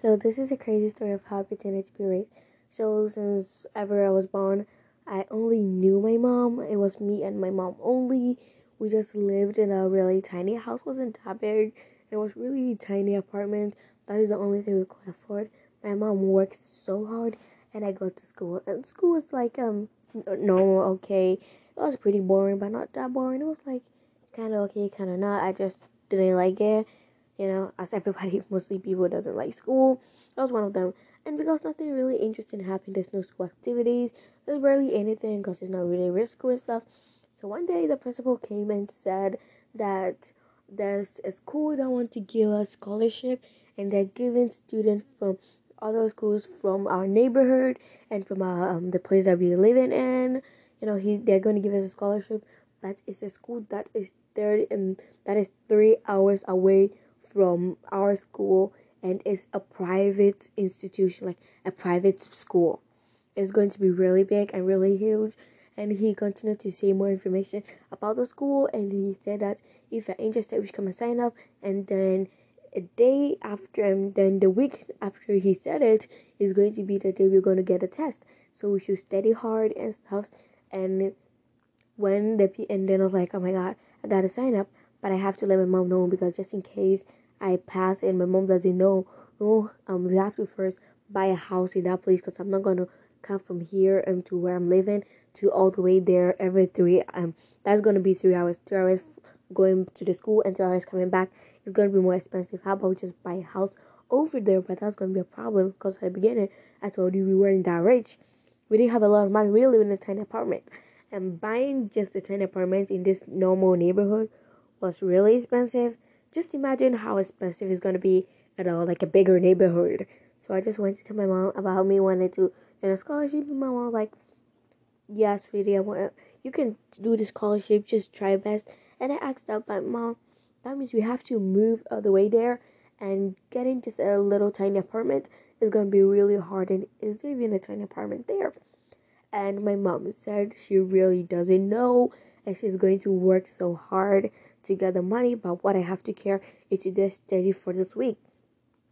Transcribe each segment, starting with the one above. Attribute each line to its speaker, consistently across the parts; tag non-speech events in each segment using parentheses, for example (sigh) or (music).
Speaker 1: So this is a crazy story of how I pretended to be raised. So since ever I was born, I only knew my mom. It was me and my mom only. We just lived in a really tiny house. wasn't that big. It was really tiny apartment. That is the only thing we could afford. My mom worked so hard, and I go to school. And school was like um normal, okay. It was pretty boring, but not that boring. It was like kind of okay, kind of not. I just didn't like it you know, as everybody, (laughs) mostly people doesn't like school. I was one of them. And because nothing really interesting happened, there's no school activities, there's barely anything because it's not really real school and stuff. So one day the principal came and said that there's a school that want to give us scholarship and they're giving students from other schools from our neighborhood and from our, um, the place that we live in. You know, he they're going to give us a scholarship. That is a school that is thirty and that is three hours away from our school and it's a private institution, like a private school. It's going to be really big and really huge. And he continued to say more information about the school, and he said that if you're interested, we should come and sign up. And then a day after, and then the week after he said it is going to be the day we're going to get a test. So we should study hard and stuff. And when the and then I was like, oh my god, I gotta sign up but I have to let my mom know because just in case I pass and my mom doesn't know, no, um, we have to first buy a house in that place because I'm not gonna come from here um to where I'm living to all the way there every three um that's gonna be three hours, two hours going to the school and three hours coming back. It's gonna be more expensive. How about we just buy a house over there? But that's gonna be a problem because at the beginning I told you we weren't that rich. We didn't have a lot of money. We live in a tiny apartment. And buying just a tiny apartment in this normal neighborhood was really expensive, just imagine how expensive it's gonna be at all like a bigger neighborhood. So I just went to tell my mom about me wanting to get a scholarship, and my mom was like, "Yeah, sweetie, I want you can do the scholarship. Just try your best." And I asked out my mom, "That means we have to move all the way there, and getting just a little tiny apartment is gonna be really hard. And is there even a tiny apartment there?" And my mom said she really doesn't know, and she's going to work so hard to get the money, but what I have to care is to steady for this week.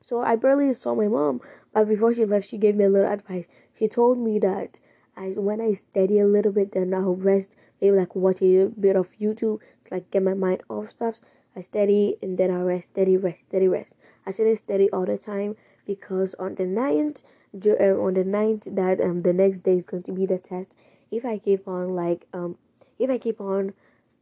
Speaker 1: So I barely saw my mom, but before she left, she gave me a little advice. She told me that I when I study a little bit, then I'll rest, maybe like watch a bit of YouTube like get my mind off stuff. I study and then I rest, steady, rest, steady, rest. I shouldn't study all the time because on the ninth, uh, on the ninth, that um the next day is going to be the test. If I keep on like um, if I keep on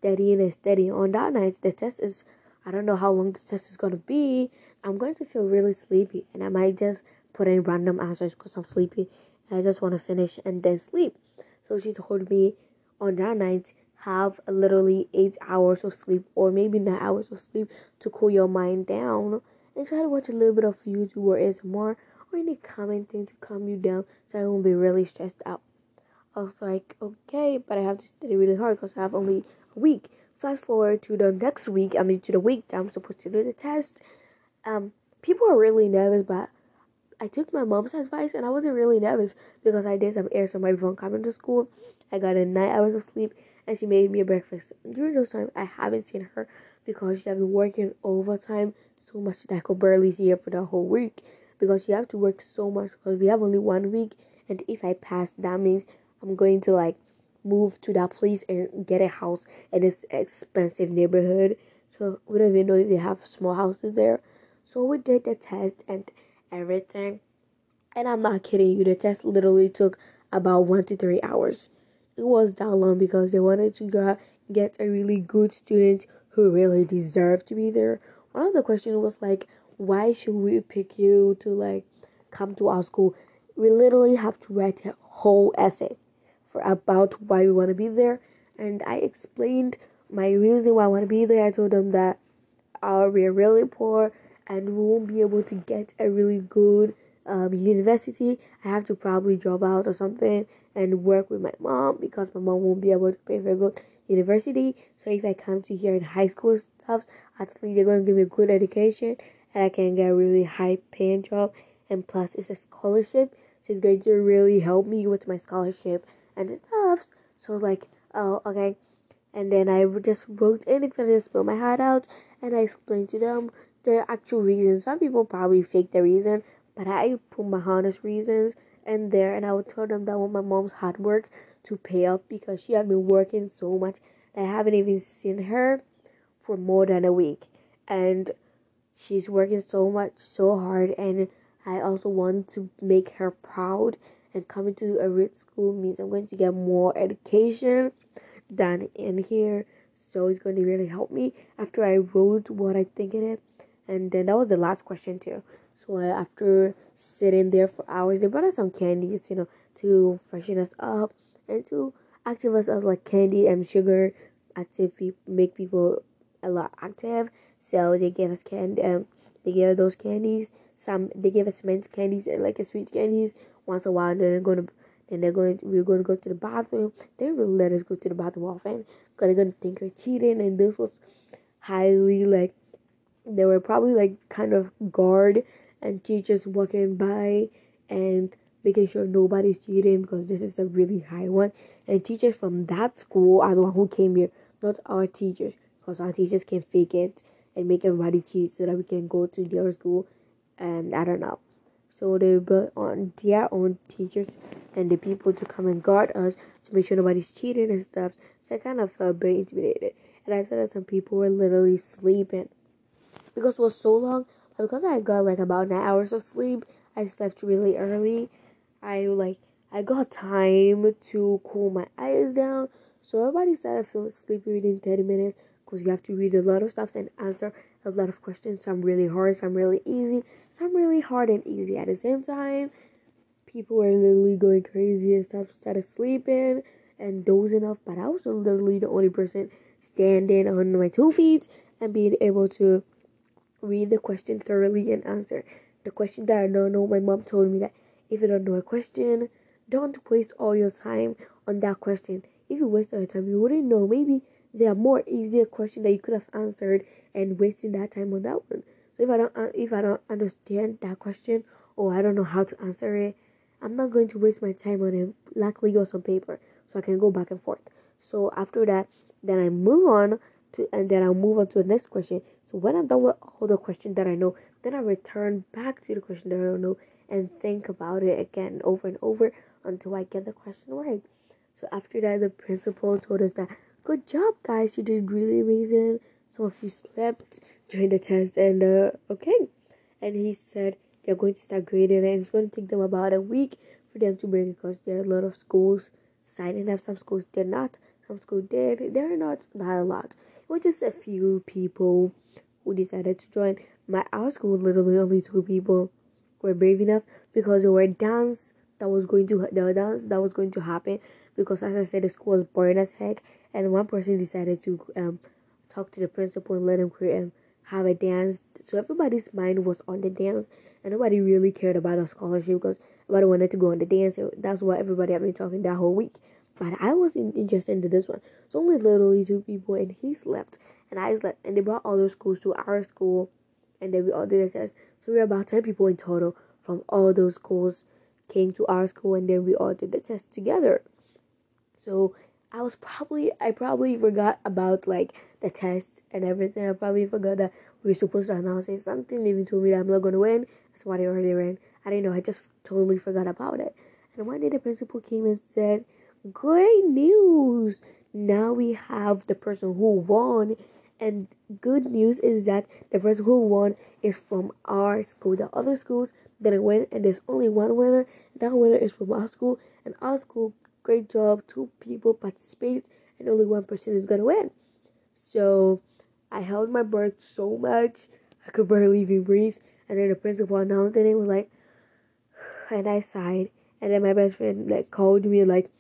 Speaker 1: steady and steady. On that night, the test is, I don't know how long the test is going to be. I'm going to feel really sleepy and I might just put in random answers because I'm sleepy and I just want to finish and then sleep. So she told me on that night, have literally eight hours of sleep or maybe nine hours of sleep to cool your mind down and try to watch a little bit of YouTube or ASMR or any calming thing to calm you down so I won't be really stressed out. I was like, okay, but I have to study really hard because I have only week. Fast forward to the next week, I mean to the week that I'm supposed to do the test. Um, people are really nervous, but I took my mom's advice and I wasn't really nervous because I did some ASMR before coming to school. I got a nine hours of sleep and she made me a breakfast. During those times, I haven't seen her because she has been working overtime so much that I could barely see her for the whole week because she have to work so much because we have only one week and if I pass, that means I'm going to like move to that place and get a house in this expensive neighborhood. So we don't even know if they have small houses there. So we did the test and everything. And I'm not kidding you, the test literally took about one to three hours. It was that long because they wanted to get a really good student who really deserved to be there. One of the questions was like, why should we pick you to like come to our school? We literally have to write a whole essay for about why we want to be there, and I explained my reason why I want to be there. I told them that uh, we're really poor and we won't be able to get a really good um, university. I have to probably drop out or something and work with my mom because my mom won't be able to pay for a good university. So if I come to here in high school stuff, at least they're gonna give me a good education and I can get a really high paying job. And plus, it's a scholarship, so it's going to really help me with my scholarship and stuff. So like, oh, okay. And then I just wrote anything, I just spilled my heart out, and I explained to them the actual reason. Some people probably fake the reason, But I put my honest reasons in there, and I would tell them that was my mom's hard work to pay up because she had been working so much I haven't even seen her for more than a week, and she's working so much, so hard, and I also want to make her proud. And coming to a rich school means I'm going to get more education than in here. So it's going to really help me after I wrote what I think in it. And then that was the last question too. So after sitting there for hours, they brought us some candies, you know, to freshen us up and to active us as like candy and sugar, active make people a lot active. So they gave us candy. Um, they gave us those candies. Some they gave us mint candies and like a sweet candies once a while. And then they're going to then they're going to, we are going to go to the bathroom. They really let us go to the bathroom often because they're going to think we're cheating. And this was highly like they were probably like kind of guard and teachers walking by and making sure nobody's cheating because this is a really high one. And teachers from that school are the one who came here, not our teachers, because our teachers can fake it and make everybody cheat so that we can go to their school. And I don't know. So they brought on their own teachers and the people to come and guard us to make sure nobody's cheating and stuff. So I kind of felt very intimidated. And I saw that some people were literally sleeping because it was so long. Because I got like about nine hours of sleep, I slept really early. I like I got time to cool my eyes down. So everybody started feeling sleepy within 30 minutes because you have to read a lot of stuff and answer a lot of questions. Some really hard, some really easy, some really hard and easy at the same time. People were literally going crazy and stuff, started sleeping and dozing off. But I was literally the only person standing on my two feet and being able to read the question thoroughly and answer. The question that I don't know, my mom told me that if you don't know a question, don't waste all your time on that question. If you waste all your time, you wouldn't know. Maybe there are more easier questions that you could have answered and wasting that time on that one. So if I don't if I don't understand that question or I don't know how to answer it, I'm not going to waste my time on it. Luckily, on some paper, so I can go back and forth. So after that, then I move on to and then I'll move on to the next question. So when I'm done with all the questions that I know, then I return back to the question that I don't know and think about it again over and over until I get the question right. So after that, the principal told us that good job, guys, you did really amazing. Some of you slept during the test, and uh, okay. And he said they're going to start grading. And it's going to take them about a week for them to bring it because there are a lot of schools signing up. Some schools did not. Some schools did. There are not that a lot. It was just a few people who decided to join. My our school literally only two people were brave enough because there were dance that was going to dance that was going to happen because as I said the school was boring as heck. And one person decided to um talk to the principal and let him create um, have a dance. So everybody's mind was on the dance and nobody really cared about a scholarship because everybody wanted to go on the dance. That's what everybody had been talking that whole week. But I wasn't interested in this one. It's only literally two people, and he slept, and I slept, and they brought all other schools to our school, and then we all did a test. So we were about ten people in total from all those schools came to our school, and then we all did the test together. So I was probably I probably forgot about like the test and everything. I probably forgot that we were supposed to announce it. Something even told me that I'm not gonna win. That's why they already ran. I didn't know. I just totally forgot about it. And one day the principal came and said Great news! Now we have the person who won, and good news is that the person who won is from our school. The other schools didn't win, and there's only one winner. That winner is from our school, and our school, great job. Two people participate, and only one person is gonna win. So I held my breath so much I could barely even breathe. And then the principal announced it and was like, and I sighed. And then my best friend like called me like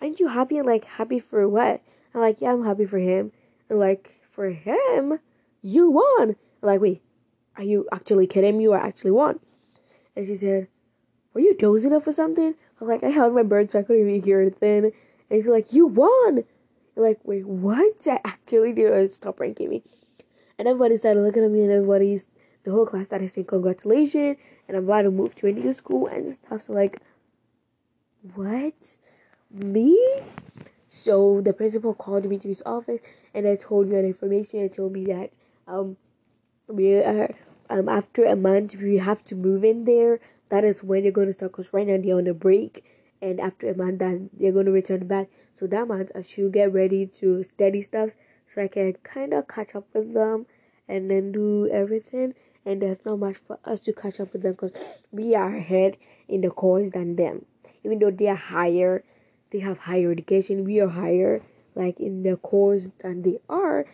Speaker 1: aren't you happy? And like, happy for what? I'm like, yeah, I'm happy for him. And like, for him, you won. Like, wait, are you actually kidding me? You actually won. And she said, were you dozing off or something? I was like, I held my bird so I couldn't even hear anything. And she's like, you won. I'm like, wait, what? (laughs) I actually did. Stop pranking me. And everybody started looking at me, and everybody's the whole class started saying congratulations, and I'm about to move to a new school and stuff. So like, what? me. So the principal called me to his office and I told me that information and told me that um we are um after a month we have to move in there. That is when they're gonna start. Cause right now they're on a break, and after a month that they're gonna return back. So that month I should get ready to study stuff so I can kind of catch up with them and then do everything. And there's not much for us to catch up with them because we are ahead in the course than them. Even though they are higher, they have higher education, we are higher like in the course than they are.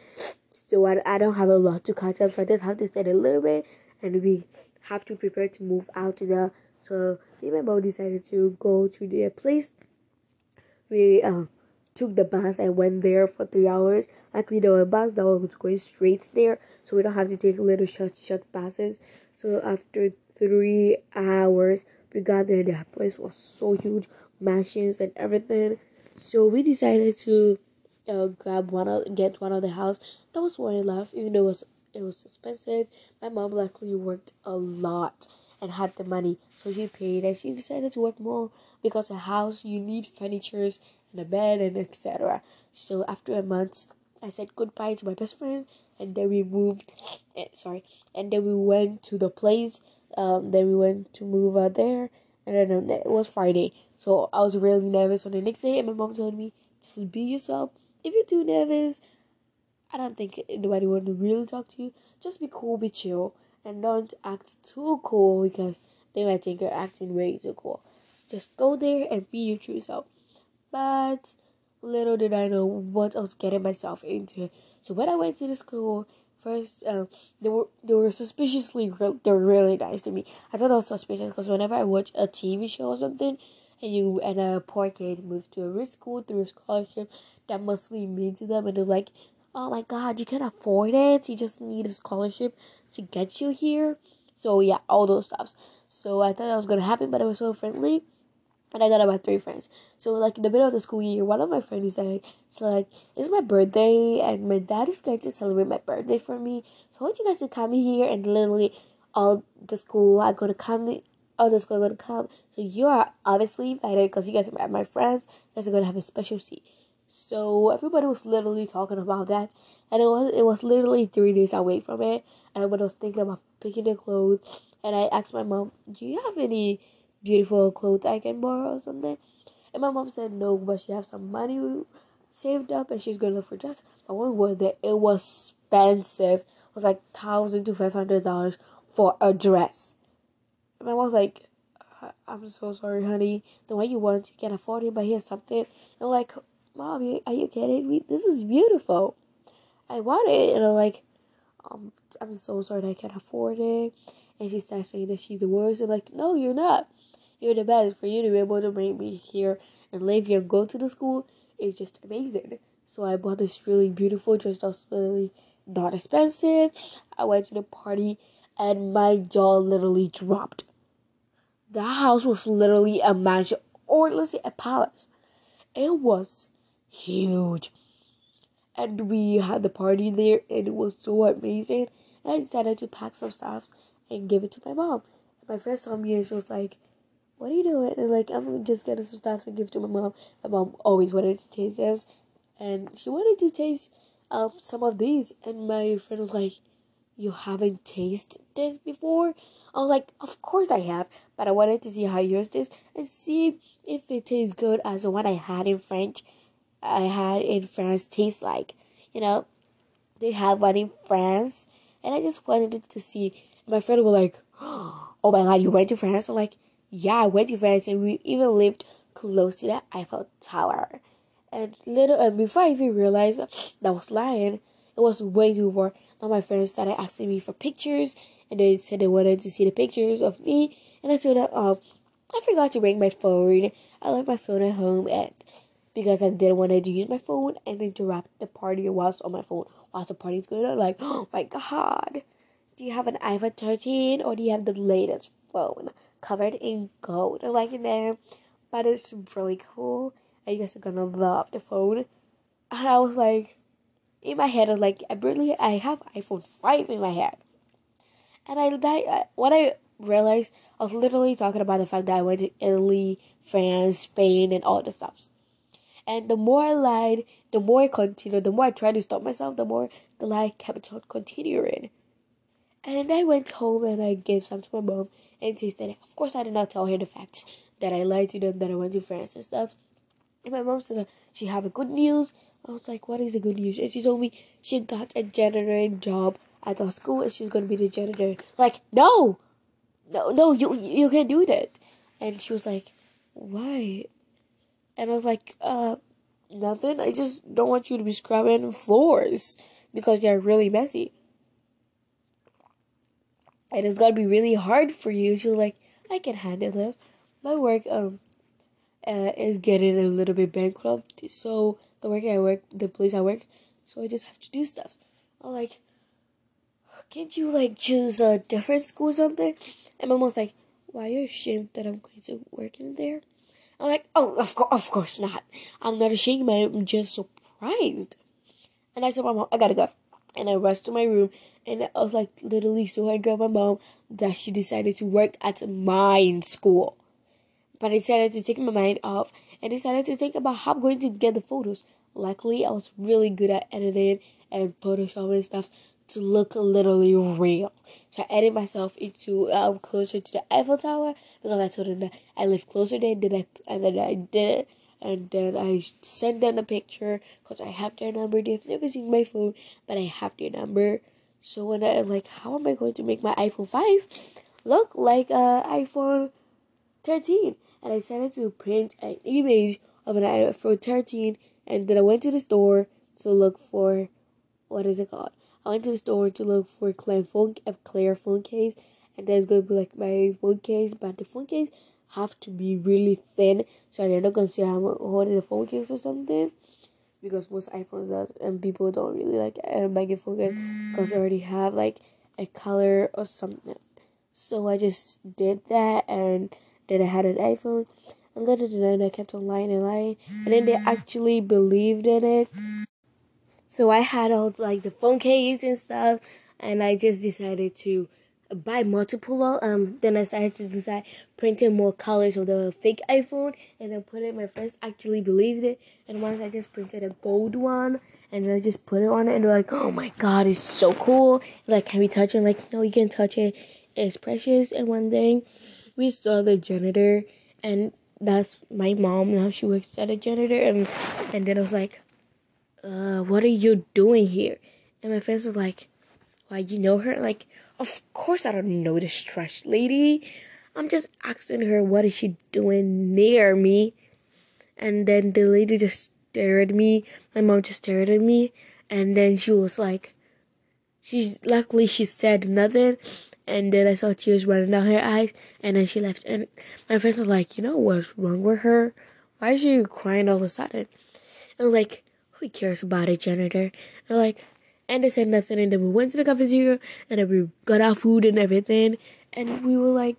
Speaker 1: So I, I don't have a lot to catch up. So I just have to study a little bit and we have to prepare to move out to the so me and my mom decided to go to their place. We uh, took the bus and went there for three hours. Luckily, there was a bus that was going straight there, so we don't have to take little short, short buses. So after three hours, we got there. The place was so huge, mansions and everything. So we decided to uh, grab one of get one of the house. That was why I left, even though it was it was expensive. My mom luckily worked a lot and had the money, so she paid and she decided to work more because a house you need furnitures and a bed and etc. So after a month, I said goodbye to my best friend, and then we moved. Eh, sorry, and then we went to the place. Um, then we went to move out there, and then um, it was Friday. So I was really nervous on the next day, and my mom told me, "Just be yourself. If you're too nervous, I don't think anybody would really talk to you. Just be cool, be chill, and don't act too cool because they might think you're acting way too cool. Just go there and be your true self." But little did I know what I was getting myself into. So when I went to the school, first um, they were they were suspiciously they were really nice to me. I thought that was suspicious because whenever I watch a TV show or something, and you and a poor kid moves to a rich school through a scholarship, that must be mean to them, and they're like, "Oh my God, you can't afford it. You just need a scholarship to get you here." So yeah, all those stuffs. So I thought that was gonna happen, but it was so friendly and I got about three friends. So like in the middle of the school year, one of my friends said, "It's like it's my birthday, and my dad is going to celebrate my birthday for me. So I want you guys to come here, and literally all the school are gonna come." All the are gonna come, so you are obviously invited because you guys are my friends. You guys are gonna have a special seat. So everybody was literally talking about that, and it was it was literally three days away from it. And I was thinking about picking the clothes, and I asked my mom, "Do you have any?" beautiful clothes I can borrow or something. And my mom said no, but she has some money saved up and she's gonna look for dress. But when we were there, it was expensive. It was like thousand to five hundred dollars for a dress. And my mom was like, "I'm so sorry, honey. The way you want, you can't afford it, but here's something." And like, "Mom, are you kidding me? This is beautiful. I want it." And I'm like, um, "I'm so sorry, I can't afford it." And she starts saying that she's the worst. And like, no, you're not you're the best. For you to be able to bring me here and live here and go to the school is just amazing. So I bought this really beautiful dress that was literally not expensive. I went to the party and my jaw literally dropped. The house was literally a mansion or let's say a palace. It was huge. And we had the party there and it was so amazing. And I decided to pack some stuff and give it to my mom. And my friend saw me and she was like, what are you doing? And like, I'm just getting some stuff to give to my mom. My mom always wanted to taste this, and she wanted to taste um some of these. And my friend was like, "You haven't tasted this before?" I was like, "Of course I have, but I wanted to see how yours tastes and see if it tastes good as the one I had in French. I had in France tastes like, you know, they have one in France, and I just wanted to see." My friend was like, "Oh my god, you went to France?" I'm like yeah, I went to France and we even lived close to the Eiffel Tower. And little and before I even realized that I was lying, it was way too far. Now my friends started asking me for pictures and they said they wanted to see the pictures of me and I told them um I forgot to bring my phone. I left my phone at home and because I didn't want to use my phone and interrupt the party whilst on my phone whilst the party's going on. Like, (gasps) oh my god. Do you have an iPhone 13 or do you have the latest phone? covered in gold. I like man. But it's really cool. And you guys are gonna love the phone. And I was like, in my head, I was like, I barely, I have iPhone 5 in my head. And I, I when I realized, I was literally talking about the fact that I went to Italy, France, Spain, and all the stuff. And the more I lied, the more I continued, the more I tried to stop myself, the more the lie kept on continuing. And I went home and I gave some to my mom and tasted it. Of course, I did not tell her the fact that I lied to them that I went to France and stuff. And my mom said she have a good news. I was like, what is the good news? And she told me she got a janitor job at our school and she's gonna be the janitor. Like, no, no, no, you you can't do that. And she was like, why? And I was like, uh, nothing. I just don't want you to be scrubbing floors because they're really messy. And it's gonna be really hard for you. She was like, I can handle this. My work um uh, is getting a little bit bankrupt. So the work I work, the place I work, so I just have to do stuff. I'm like, can't you like choose a different school or something? And my mom's like, why are you ashamed that I'm going to work in there? I'm like, oh, of course, of course not. I'm not ashamed, but I'm just surprised. And I told my mom, I gotta go. And I rushed to my room, and I was like literally so angry at my mom that she decided to work at my school. But I decided to take my mind off and decided to think about how I'm going to get the photos. Luckily, I was really good at editing and Photoshop and stuff to look literally real. So I edited myself into um closer to the Eiffel Tower because I told them that I live closer than then I and then I did it. And then I sent them a picture because I have their number. They've never seen my phone, but I have their number. So when I'm like, how am I going to make my iPhone 5 look like a iPhone 13? And I decided to print an image of an iPhone 13. And then I went to the store to look for, what is it called? I went to the store to look for a clear phone, a clear phone case, and that's gonna be like my phone case. But the phone case have to be really thin, so they're not gonna I'm holding a phone case or something. Because most iPhones does, and people don't really like uh, phone case because they already have like a color or something. So I just did that, and then I had an iPhone. And then I kept on lying and lying, and then they actually believed in it. So I had all like the phone case and stuff, and I just decided to buy multiple. Um, then I decided to decide printing more colors of the fake iPhone, and then put it. My friends actually believed it, and once I just printed a gold one, and then I just put it on it, and they're like, "Oh my god, it's so cool!" Like, can we touch it? I'm like, no, you can touch it. It's precious. And one day, we saw the janitor, and that's my mom. Now she works at a janitor, and and then I was like uh, what are you doing here? And my friends were like, why, you know her? Like, of course I don't know this trash lady. I'm just asking her what is she doing near me. And then the lady just stared at me. My mom just stared at me. And then she was like, she luckily she said nothing. And then I saw tears running down her eyes. And then she left. And my friends were like, you know what's wrong with her? Why is she crying all of a sudden? And like, who cares about a janitor? And like, and they said nothing, and then we went to the cafeteria, and then we got our food and everything, and we were like,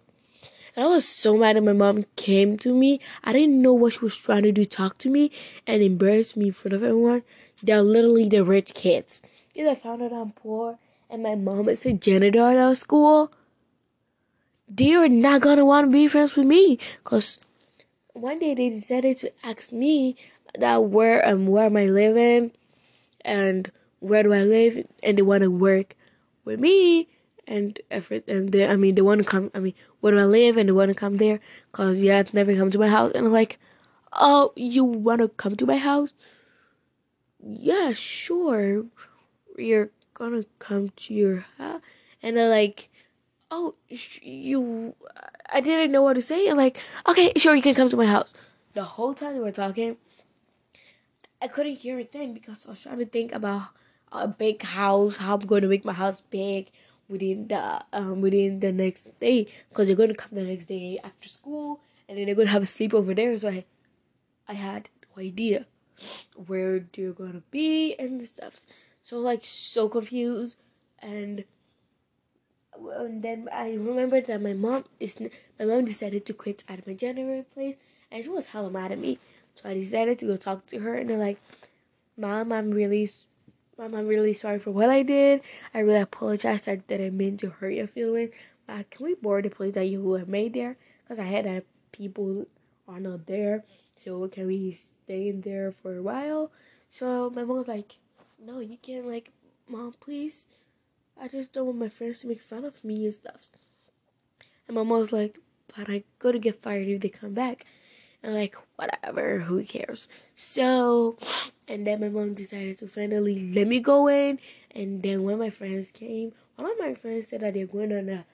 Speaker 1: and I was so mad that my mom came to me. I didn't know what she was trying to do, talk to me and embarrass me in front of everyone. They're literally the rich kids. Because I found out I'm poor, and my mom is a janitor at our school. They're not gonna want to be friends with me, cause one day they decided to ask me that where um where am I living and where do I live and they want to work with me and everything. And they, I mean, they want to come. I mean, where do I live? And they want to come there because yeah, it's never come to my house. And I'm like, oh, you want to come to my house? Yeah, sure. You're gonna come to your house, and they're like, oh, you. I didn't know what to say. I'm like, okay, sure, you can come to my house. The whole time we were talking, I couldn't hear a thing because I was trying to think about a big house, how I'm going to make my house big within the um within the next day because they're going to come the next day after school and then they're going to have a sleepover there. So I, I had no idea where they're going to be and stuff. So like so confused and. And then I remembered that my mom is my mom decided to quit at my janitor place, and she was hella mad at me. So I decided to go talk to her, and they're like, "Mom, I'm really, Mom, I'm really sorry for what I did. I really apologize. I didn't mean to hurt your feelings. But can we board the place that you have made there? Because I had that people are not there. So can we stay in there for a while?" So my mom was like, "No, you can't. Like, Mom, please." I just don't want my friends to make fun of me and stuff. And my mom was like, but I go to get fired if they come back. And like, whatever, who cares? So, and then my mom decided to finally let me go in. And then when my friends came, one of my friends said that they're going on a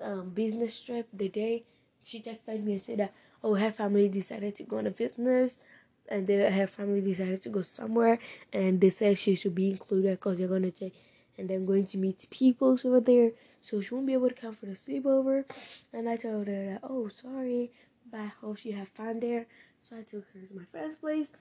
Speaker 1: um, business trip the day. She texted me and said that, oh, her family decided to go on a business. And then her family decided to go somewhere. And they said she should be included because they're take and then going to meet people over there. So she won't be able to come for the sleepover. And I told her that, oh, sorry, but I hope she had fun there. So I took her to my friend's place.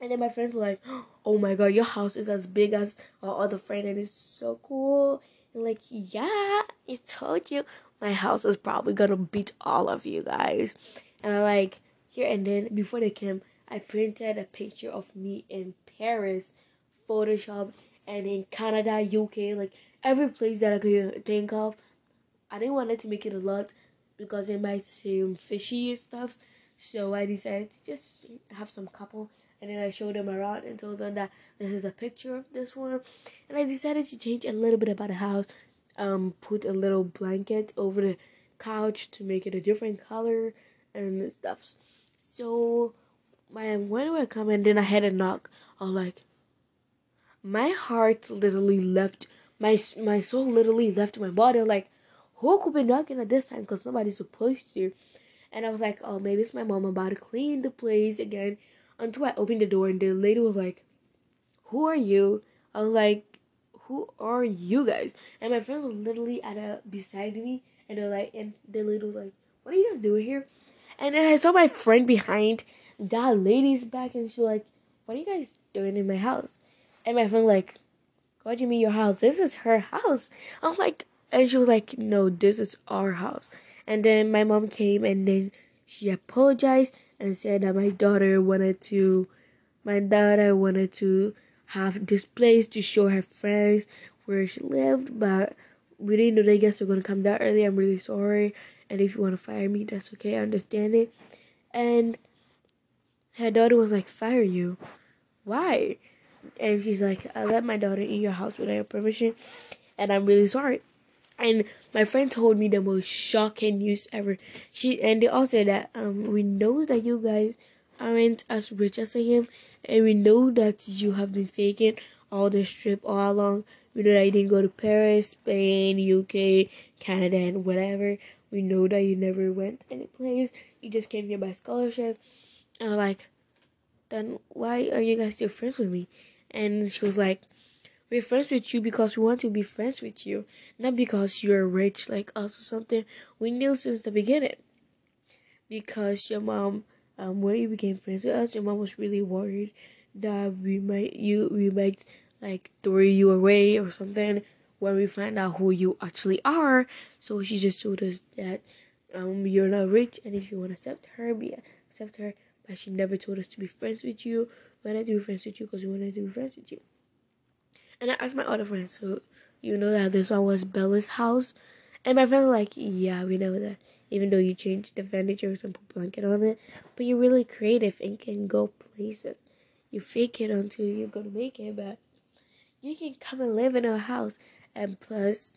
Speaker 1: And then my friends were like, oh my god, your house is as big as our other friend and it's so cool. And like, yeah, I told you my house is probably gonna beat all of you guys. And I like, here and then before they came, I printed a picture of me in Paris, Photoshop and in Canada, UK, like every place that I could think of. I didn't want it to make it a lot because it might seem fishy and stuff. So I decided to just have some couple and then I showed them around and told them that this is a picture of this one. And I decided to change a little bit about the house. Um, put a little blanket over the couch to make it a different color and stuff. So my when we come and then I had a knock. I was like, my heart literally left my my soul literally left my body. Like, who could be knocking at this time? Because nobody's supposed to. And I was like, oh, maybe it's my mom about to clean the place again. Until I opened the door and the lady was like, who are you? I was like, who are you guys? And my friends were literally at a beside me, and they're like, and the lady was like, what are you guys doing here? And then I saw my friend behind that lady's back, and she's like, what are you guys doing in my house? And my friend like, what do you mean your house? This is her house. I was like, and she was like, no, this is our house. And then my mom came and then she apologized and said that my daughter wanted to, my daughter wanted to have this place to show her friends where she lived, but we didn't know they guests were gonna come that early. I'm really sorry. And if you wanna fire me, that's okay. I understand it. And her daughter was like, fire you. Why? and she's like, I let my daughter in your house without your permission, and I'm really sorry. And my friend told me the most shocking news ever. She and they all said that um we know that you guys aren't as rich as I am, and we know that you have been faking all this trip all along. We know that you didn't go to Paris, Spain, UK, Canada, and whatever. We know that you never went any place. You just came here by scholarship. And like, then why are you guys still friends with me? And she was like, we're friends with you because we want to be friends with you, not because you're rich like us or something. We knew since the beginning. Because your mom, um, when you became friends with us, your mom was really worried that we might you we might like throw you away or something when we find out who you actually are. So she just told us that um you're not rich and if you want to accept her, be accept her. But she never told us to be friends with you We wanted to be friends with you because we wanted to be friends with you. And I asked my other friends, so you know that this one was Bella's house. And my friends were like, yeah, we know that. Even though you changed the furniture and put blanket on it. But you're really creative and can go places. You fake it until you're gonna make it, but you can come and live in our house. And plus,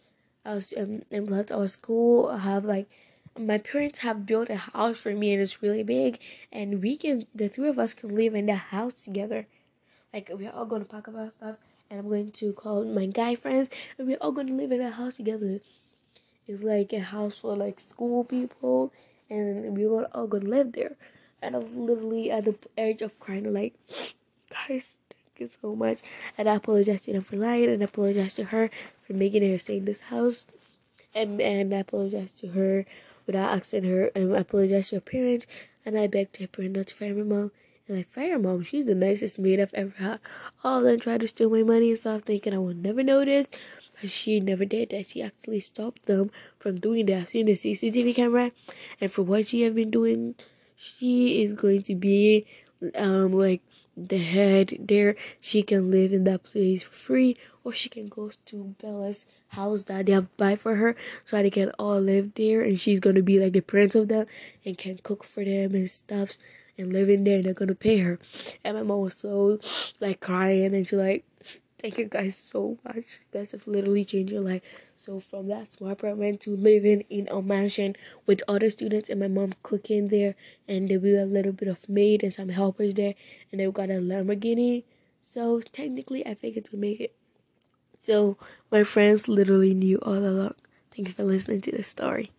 Speaker 1: us and, um, and plus our school have like my parents have built a house for me and it's really big and we can the three of us can live in the house together. Like we're all going to talk about stuff and i'm going to call my guy friends and we're all going to live in a house together. It's like a house for like school people and we're all going to live there. And i was literally at the edge of crying like (laughs) guys thank you so much. And i apologize to them for lying and I apologize to her for making her stay in this house and and i apologize to her without asking her and I apologized to her parents and I begged her parents not to fire my mom. And like fire mom, she's the nicest maid I've ever had. All of them tried to steal my money and stuff thinking I would never notice. But she never did that. She actually stopped them from doing that. I've seen the CCTV camera and for what she have been doing, she is going to be um like the head there. She can live in that place for free, or she can go to Bella's house that they have buy for her, so they can all live there, and she's gonna be like the parents of them and can cook for them and stuffs and live in there. And they're gonna pay her. And my mom was so like crying, and she like Thank you guys so much. You guys have literally changed your life. So from that small apartment to living in a mansion with other students and my mom cooking there and there be a little bit of maid and some helpers there and they've got a Lamborghini. So technically I figured to make it. So my friends literally knew all along. Thanks for listening to the story.